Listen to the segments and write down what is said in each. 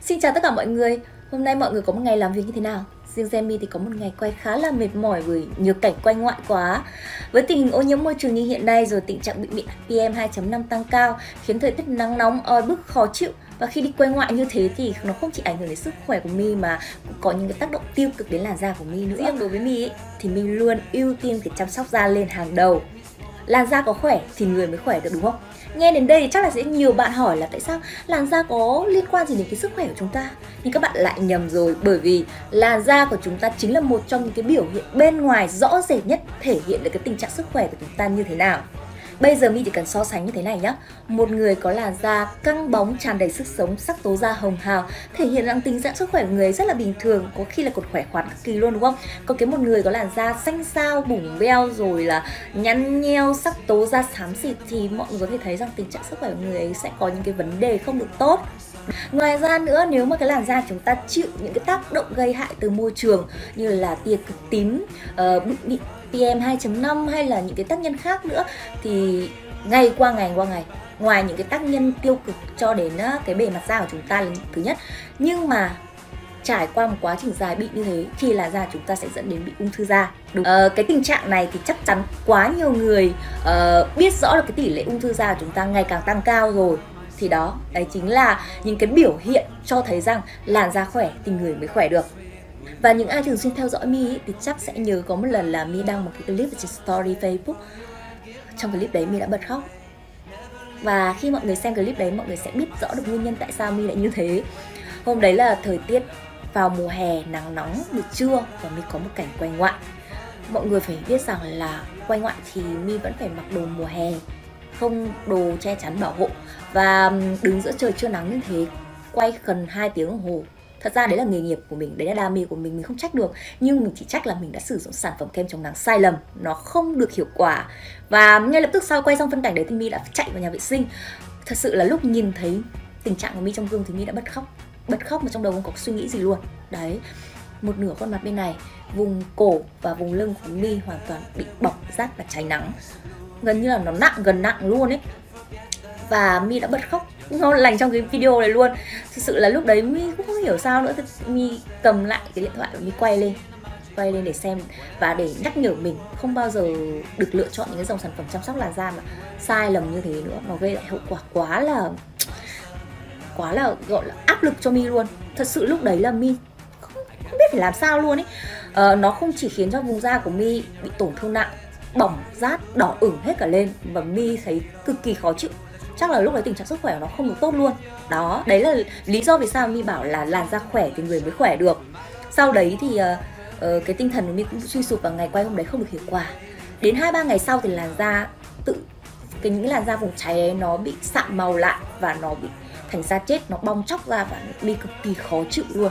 Xin chào tất cả mọi người. Hôm nay mọi người có một ngày làm việc như thế nào? Riêng Jamie thì có một ngày quay khá là mệt mỏi bởi nhiều cảnh quay ngoại quá. Với tình hình ô nhiễm môi trường như hiện nay rồi tình trạng bị mịn PM 2.5 tăng cao Khiến thời tiết nắng nóng, oi bức, khó chịu. Và khi đi quay ngoại như thế thì nó không chỉ ảnh hưởng đến sức khỏe của mi mà cũng có những cái tác động tiêu cực đến làn da của mi nữa. Riêng đối với mi thì mi luôn ưu tiên cái chăm sóc da lên hàng đầu làn da có khỏe thì người mới khỏe được, đúng không? Nghe đến đây thì chắc là sẽ nhiều bạn hỏi là tại sao làn da có liên quan gì đến cái sức khỏe của chúng ta? Nhưng các bạn lại nhầm rồi, bởi vì làn da của chúng ta chính là một trong những cái biểu hiện bên ngoài rõ rệt nhất thể hiện được cái tình trạng sức khỏe của chúng ta như thế nào. Bây giờ mi chỉ cần so sánh như thế này nhá Một người có làn da căng bóng, tràn đầy sức sống, sắc tố da hồng hào Thể hiện rằng tình trạng sức khỏe của người rất là bình thường Có khi là còn khỏe khoắn cực kỳ luôn đúng không? Còn cái một người có làn da xanh xao, bủng beo rồi là nhăn nheo, sắc tố da xám xịt Thì mọi người có thể thấy rằng tình trạng sức khỏe của người ấy sẽ có những cái vấn đề không được tốt Ngoài ra nữa nếu mà cái làn da chúng ta chịu những cái tác động gây hại từ môi trường như là tia cực tím, uh, bụi mịn PM 2.5 hay là những cái tác nhân khác nữa thì ngày qua ngày qua ngày ngoài những cái tác nhân tiêu cực cho đến cái bề mặt da của chúng ta là thứ nhất. Nhưng mà trải qua một quá trình dài bị như thế thì là da chúng ta sẽ dẫn đến bị ung thư da. Đúng. Ờ, cái tình trạng này thì chắc chắn quá nhiều người uh, biết rõ được cái tỷ lệ ung thư da của chúng ta ngày càng tăng cao rồi thì đó, đấy chính là những cái biểu hiện cho thấy rằng làn da khỏe thì người mới khỏe được. Và những ai thường xuyên theo dõi mi thì chắc sẽ nhớ có một lần là mi đăng một cái clip trên story facebook. Trong clip đấy mi đã bật khóc. Và khi mọi người xem clip đấy, mọi người sẽ biết rõ được nguyên nhân tại sao mi lại như thế. Hôm đấy là thời tiết vào mùa hè, nắng nóng, buổi trưa và mi có một cảnh quay ngoại. Mọi người phải biết rằng là quay ngoại thì mi vẫn phải mặc đồ mùa hè không đồ che chắn bảo hộ. Và đứng giữa trời chưa nắng như thế, quay gần 2 tiếng đồng hồ. Thật ra đấy là nghề nghiệp của mình, đấy là đam mê của mình mình không trách được. Nhưng mình chỉ trách là mình đã sử dụng sản phẩm kem chống nắng sai lầm, nó không được hiệu quả. Và ngay lập tức sau quay xong phân cảnh đấy thì mi đã chạy vào nhà vệ sinh. Thật sự là lúc nhìn thấy tình trạng của mi trong gương thì mi đã bật khóc. Bật khóc mà trong đầu không có suy nghĩ gì luôn. Đấy, một nửa khuôn mặt bên này, vùng cổ và vùng lưng của mi hoàn toàn bị bọc rát và cháy nắng gần như là nó nặng gần nặng luôn ấy. Và mi đã bật khóc. Ngon lành trong cái video này luôn. Thực sự là lúc đấy mi cũng không hiểu sao nữa. Mi cầm lại cái điện thoại và mi quay lên. Quay lên để xem và để nhắc nhở mình không bao giờ được lựa chọn những cái dòng sản phẩm chăm sóc làn da mà sai lầm như thế nữa. Nó gây lại hậu quả quá là quá là gọi là áp lực cho mi luôn. Thật sự lúc đấy là mi không, không biết phải làm sao luôn ấy. Ờ, nó không chỉ khiến cho vùng da của mi bị tổn thương nặng bỏng rát đỏ ửng hết cả lên và mi thấy cực kỳ khó chịu. Chắc là lúc đấy tình trạng sức khỏe của nó không được tốt luôn. Đó đấy là lý do vì sao mi bảo là làn da khỏe thì người mới khỏe được. Sau đấy thì uh, uh, cái tinh thần của mi cũng suy sụp và ngày quay hôm đấy không được hiệu quả. Đến hai ba ngày sau thì làn da tự cái những làn da vùng cháy ấy nó bị sạm màu lại và nó bị thành da chết nó bong chóc ra và mi cực kỳ khó chịu luôn.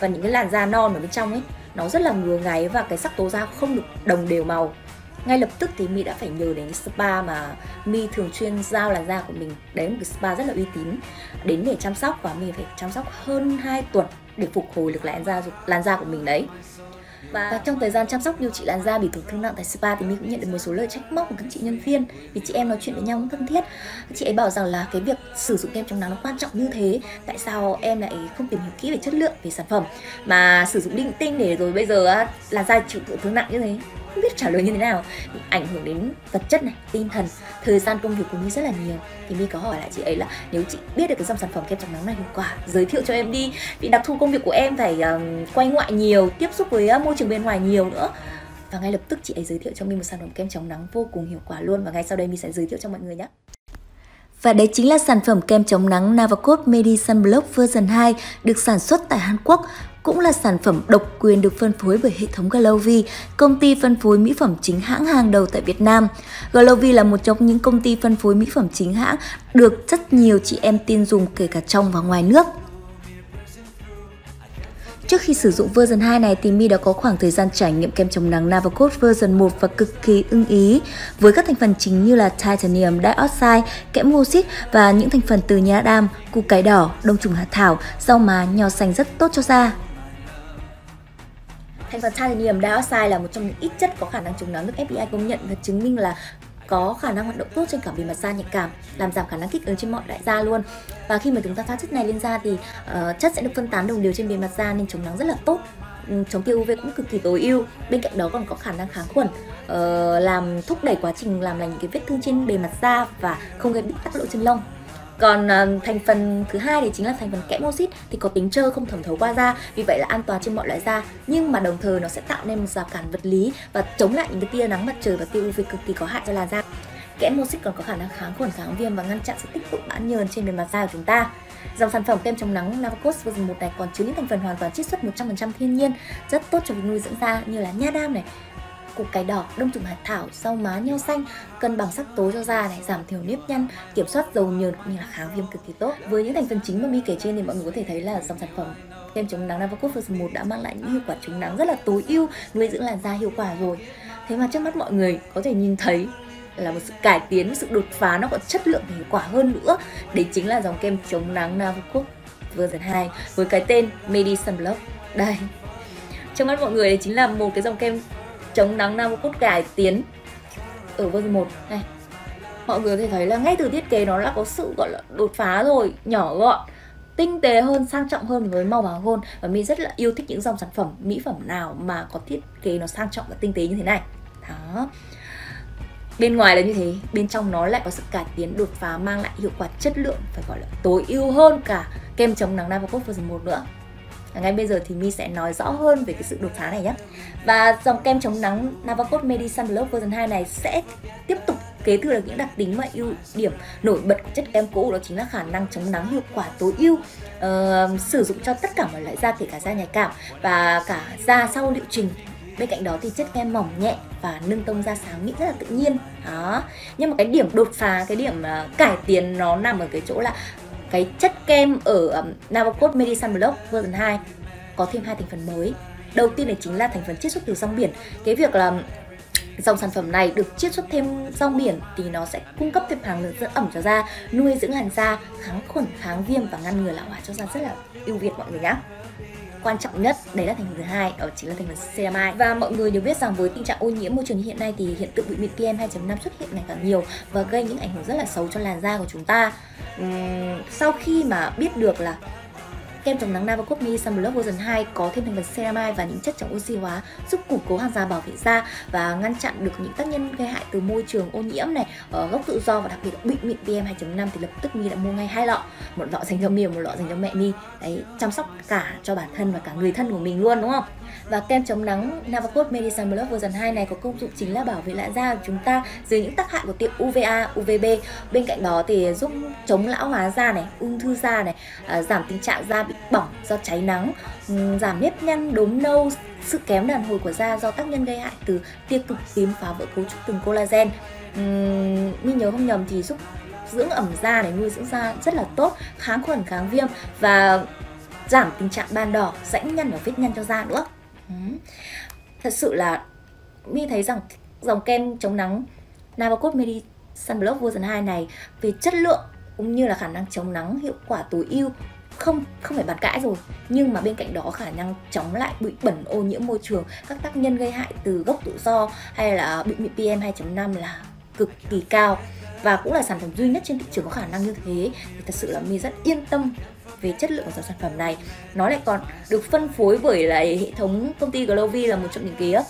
Và những cái làn da non ở bên trong ấy nó rất là ngứa ngáy và cái sắc tố da không được đồng đều màu ngay lập tức thì mi đã phải nhờ đến spa mà mi thường xuyên giao làn da của mình đấy một cái spa rất là uy tín đến để chăm sóc và mi phải chăm sóc hơn 2 tuần để phục hồi được làn da làn da của mình đấy. Và, và trong thời gian chăm sóc điều trị làn da bị tổn thương nặng tại spa thì mình cũng nhận được một số lời trách móc của các chị nhân viên vì chị em nói chuyện với nhau cũng thân thiết. Chị ấy bảo rằng là cái việc sử dụng kem chống nắng nó quan trọng như thế tại sao em lại không tìm hiểu kỹ về chất lượng về sản phẩm mà sử dụng linh tinh để rồi bây giờ làn da chịu tổn thương nặng như thế không biết trả lời như thế nào. Ảnh hưởng đến vật chất này tinh thần thời gian công việc của mi rất là nhiều. Thì mi có hỏi lại chị ấy là nếu chị biết được cái dòng sản phẩm kem chống nắng này hiệu quả giới thiệu cho em đi. Vì đặc thù công việc của em phải um, quay ngoại nhiều tiếp xúc với uh, môi trường bên ngoài nhiều nữa. Và ngay lập tức chị ấy giới thiệu cho mi một sản phẩm kem chống nắng vô cùng hiệu quả luôn. Và ngay sau đây mi sẽ giới thiệu cho mọi người nhé. Và đấy chính là sản phẩm kem chống nắng Navacot Medicine Block version 2 được sản xuất tại Hàn Quốc cũng là sản phẩm độc quyền được phân phối bởi hệ thống Glovi, công ty phân phối mỹ phẩm chính hãng hàng đầu tại Việt Nam. Glovi là một trong những công ty phân phối mỹ phẩm chính hãng được rất nhiều chị em tin dùng kể cả trong và ngoài nước. Trước khi sử dụng version 2 này thì Mi đã có khoảng thời gian trải nghiệm kem chống nắng Navacot version 1 và cực kỳ ưng ý với các thành phần chính như là titanium dioxide, kẽm oxit và những thành phần từ nha đam, củ cải đỏ, đông trùng hạ thảo, rau má, nho xanh rất tốt cho da. Thành phần titanium dioxide là một trong những ít chất có khả năng chống nắng được FBI công nhận và chứng minh là có khả năng hoạt động tốt trên cả bề mặt da nhạy cảm làm giảm khả năng kích ứng trên mọi loại da luôn. Và khi mà chúng ta pha chất này lên da thì uh, chất sẽ được phân tán đồng đều trên bề mặt da nên chống nắng rất là tốt. Ừ, chống tia UV cũng cực kỳ tối ưu bên cạnh đó còn có khả năng kháng khuẩn uh, làm thúc đẩy quá trình làm lành những cái vết thương trên bề mặt da và không gây bít tắc lỗ chân lông còn uh, thành phần thứ hai thì chính là thành phần kẽm oxit thì có tính trơ không thẩm thấu qua da vì vậy là an toàn trên mọi loại da. Nhưng mà đồng thời nó sẽ tạo nên một rào cản vật lý và chống lại những cái tia nắng mặt trời và tia UV cực kỳ có hại cho làn da. Kẽm oxit còn có khả năng kháng khuẩn kháng viêm và ngăn chặn sự tích tụ bã nhờn trên bề mặt da của chúng ta. Dòng sản phẩm kem chống nắng Navacos version 1 này còn chứa những thành phần hoàn toàn chiết xuất 100% thiên nhiên, rất tốt cho việc nuôi dưỡng da như là nha đam này, củ cải đỏ, đông trùng hạt thảo, rau má, nho xanh, cân bằng sắc tố cho da này, giảm thiểu nếp nhăn, kiểm soát dầu nhờn cũng như là kháng viêm cực kỳ tốt. Với những thành phần chính mà mi kể trên thì mọi người có thể thấy là dòng sản phẩm kem chống nắng Navacos version 1 đã mang lại những hiệu quả chống nắng rất là tối ưu, nuôi dưỡng làn da hiệu quả rồi. Thế mà trước mắt mọi người có thể nhìn thấy là một sự cải tiến, một sự đột phá nó còn chất lượng và hiệu quả hơn nữa. Đấy chính là dòng kem chống nắng Navacos version 2 với cái tên Medi Sunblock. Đây. Trong mắt mọi người đấy chính là một cái dòng kem chống nắng Nam cốt cải tiến. Ở vâng version 1 này. Mọi người có thể thấy là ngay từ thiết kế nó đã có sự, gọi là, đột phá rồi, nhỏ gọn, tinh tế hơn, sang trọng hơn với màu vàng hôn và mi rất là yêu thích những dòng sản phẩm, mỹ phẩm nào mà có thiết kế nó sang trọng và tinh tế như thế này. Đó. Bên ngoài là như thế, bên trong nó lại có sự cải tiến, đột phá, mang lại hiệu quả chất lượng, phải gọi là tối ưu hơn cả kem chống nắng nam vóc version một nữa ngay bây giờ thì mi sẽ nói rõ hơn về cái sự đột phá này nhé. Và dòng kem chống nắng Navacos Medi Sunblock version 2 này sẽ tiếp tục kế thừa được những đặc tính và ưu điểm nổi bật của chất kem cũ. Đó chính là khả năng chống nắng hiệu quả tối ưu uh, sử dụng cho tất cả mọi loại da kể cả da nhạy cảm và cả da sau liệu trình. Bên cạnh đó thì chất kem mỏng nhẹ và nâng tông da sáng mịn rất là tự nhiên. Đó. Nhưng mà cái điểm đột phá cái điểm uh, cải tiến nó nằm ở cái chỗ là cái chất kem ở um, Navacos Medicine Block version 2 có thêm hai thành phần mới. Đầu tiên này chính là thành phần chiết xuất từ rong biển. Cái việc là um, dòng sản phẩm này được chiết xuất thêm rong biển thì nó sẽ cung cấp thêm hàng lượng dưỡng ẩm cho da, nuôi dưỡng làn da, kháng khuẩn, kháng viêm và ngăn ngừa lão hóa cho da rất là ưu việt mọi người nhé quan trọng nhất đấy là thành phần thứ hai đó chính là thành phần ceramide. Và mọi người đều biết rằng với tình trạng ô nhiễm môi trường như hiện nay thì hiện tượng bụi mịn PM 2.5 xuất hiện ngày càng nhiều và gây những ảnh hưởng rất là xấu cho làn da của chúng ta. Uhm, sau khi mà biết được là Kem chống nắng Navacopmi Sunblock version 2 có thêm thành phần ceramide và những chất chống oxy hóa giúp củng cố hàng rào bảo vệ da và ngăn chặn được những tác nhân gây hại từ môi trường ô nhiễm này, ở gốc tự do và đặc biệt bị mịn PM 2.5 thì lập tức Mi đã mua ngay hai lọ, một lọ dành cho Mi và một lọ dành cho mẹ Mi. Đấy, chăm sóc cả cho bản thân và cả người thân của mình luôn đúng không? Và kem chống nắng Navacot Medicine Block version 2 này có công dụng chính là bảo vệ lại da của chúng ta dưới những tác hại của tia UVA, UVB. Bên cạnh đó thì giúp chống lão hóa da này, ung thư da này, à, giảm tình trạng da bị bỏng do cháy nắng, ừ, giảm nếp nhăn, đốm nâu, sự kém đàn hồi của da do tác nhân gây hại từ tia cực tím phá vỡ cấu trúc từng collagen. Ừ, uhm, mình nhớ không nhầm thì giúp dưỡng ẩm da này nuôi dưỡng da rất là tốt kháng khuẩn kháng viêm và giảm tình trạng ban đỏ rãnh nhăn và vết nhăn cho da nữa thật sự là mi thấy rằng dòng kem chống nắng Navacot Medi Sunblock version 2 này về chất lượng cũng như là khả năng chống nắng hiệu quả tối ưu không không phải bàn cãi rồi. Nhưng mà bên cạnh đó khả năng chống lại bụi bẩn ô nhiễm môi trường, các tác nhân gây hại từ gốc tự do hay là bụi mịn PM 2.5 là cực kỳ cao và cũng là sản phẩm duy nhất trên thị trường có khả năng như thế. Thì thật sự là mi rất yên tâm về chất lượng của dòng sản phẩm này. Nó lại còn được phân phối bởi lại hệ thống công ty Glovi là một trong những cái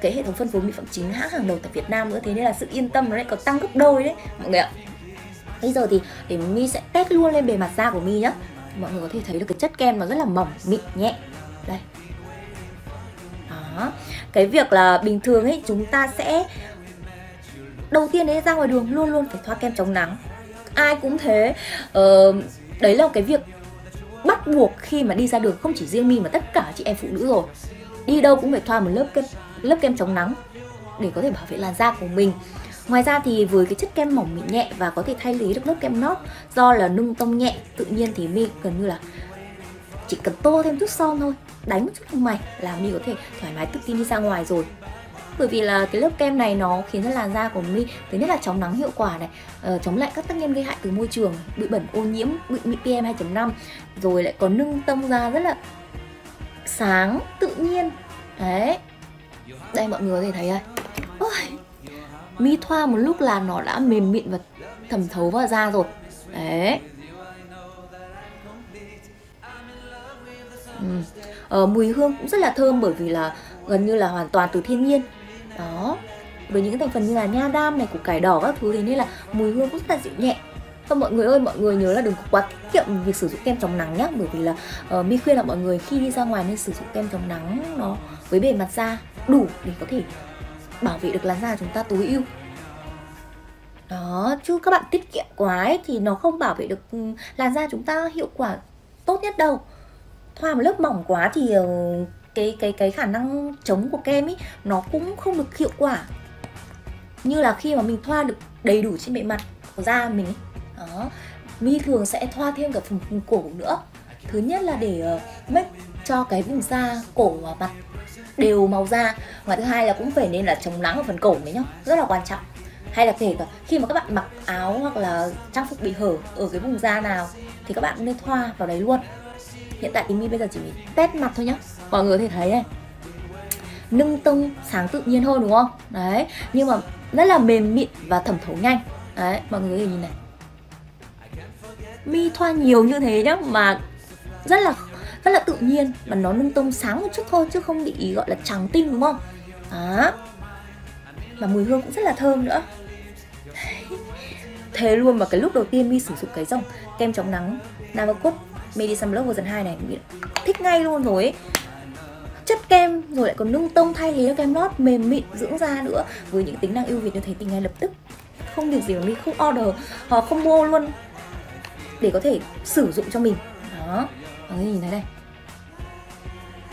cái hệ thống phân phối mỹ phẩm chính hãng hàng đầu tại Việt Nam nữa. Thế nên là sự yên tâm nó lại còn tăng gấp đôi đấy mọi người ạ. Bây giờ thì để mi sẽ test luôn lên bề mặt da của mi nhá. Mọi người có thể thấy được cái chất kem nó rất là mỏng mịn nhẹ. Đây. Đó. Cái việc là bình thường ấy chúng ta sẽ đầu tiên đấy ra ngoài đường luôn luôn phải thoa kem chống nắng. Ai cũng thế. Ờ, đấy là cái việc bắt buộc khi mà đi ra đường, không chỉ riêng mi mà tất cả chị em phụ nữ rồi. Đi đâu cũng phải thoa một lớp kem lớp kem chống nắng để có thể bảo vệ làn da của mình. Ngoài ra thì với cái chất kem mỏng mịn nhẹ và có thể thay lý được lớp kem nót do là nung tông nhẹ, tự nhiên thì mi gần như là chỉ cần tô thêm chút son thôi, đánh một chút lông mày là mi có thể thoải mái tự tin đi ra ngoài rồi bởi vì là cái lớp kem này nó khiến cho làn da của mi thứ nhất là chống nắng hiệu quả này uh, chống lại các tác nhân gây hại từ môi trường bụi bẩn ô nhiễm bụi mịn PM 2.5 rồi lại có nâng tông da rất là sáng tự nhiên. Đấy. Đây mọi người có thể thấy đây. Ôi, mi thoa một lúc là nó đã mềm mịn và thẩm thấu vào da rồi. Đấy. Ừ. ờ, mùi hương cũng rất là thơm bởi vì là gần như là hoàn toàn từ thiên nhiên đó. Với những thành phần như là nha đam này củ cải đỏ các thứ thế nên là mùi hương cũng rất là dịu nhẹ. Và mọi người ơi mọi người nhớ là đừng quá tiết kiệm việc sử dụng kem chống nắng nhé bởi vì là uh, mi khuyên là mọi người khi đi ra ngoài nên sử dụng kem chống nắng nó với bề mặt da đủ để có thể bảo vệ được làn da chúng ta tối ưu. Đó chứ các bạn tiết kiệm quá ấy, thì nó không bảo vệ được ừ, làn da chúng ta hiệu quả tốt nhất đâu. Thoa một lớp mỏng quá thì ờ, cái cái cái khả năng chống của kem ấy nó cũng không được hiệu quả. Như là khi mà mình thoa được đầy đủ trên bề mặt của da mình ấy. đó. Mi thường sẽ thoa thêm cả phần, phần cổ nữa. Thứ nhất là để uh, make cho cái vùng da cổ và mặt đều màu da. Và thứ hai là cũng phải nên là chống nắng ở phần cổ đấy nhá rất là quan trọng. Hay là kể cả khi mà các bạn mặc áo hoặc là trang phục bị hở ở cái vùng da nào thì các bạn nên thoa vào đấy luôn. Hiện tại thì mi bây giờ chỉ test mặt thôi nhá mọi người có thể thấy này, nâng tông sáng tự nhiên hơn đúng không? Đấy, nhưng mà rất là mềm mịn và thẩm thấu nhanh. Đấy, mọi người có thể nhìn này. Mi thoa nhiều như thế nhá, mà rất là rất là tự nhiên, mà nó nâng tông sáng một chút thôi, chứ không bị gọi là trắng tinh đúng không? Đó. Mà mùi hương cũng rất là thơm nữa. Thế luôn mà cái lúc đầu tiên mi sử dụng cái dòng kem chống nắng Navacot Medicine Block version 2 này thích ngay luôn rồi ấy chất kem, rồi lại còn nung tông thay thế cho kem lót mềm mịn dưỡng da nữa với những tính năng ưu việt như thế thì ngay lập tức. Không việc gì mà mình không order họ không mua luôn, để có thể sử dụng cho mình. Đó. Mọi người nhìn thấy đây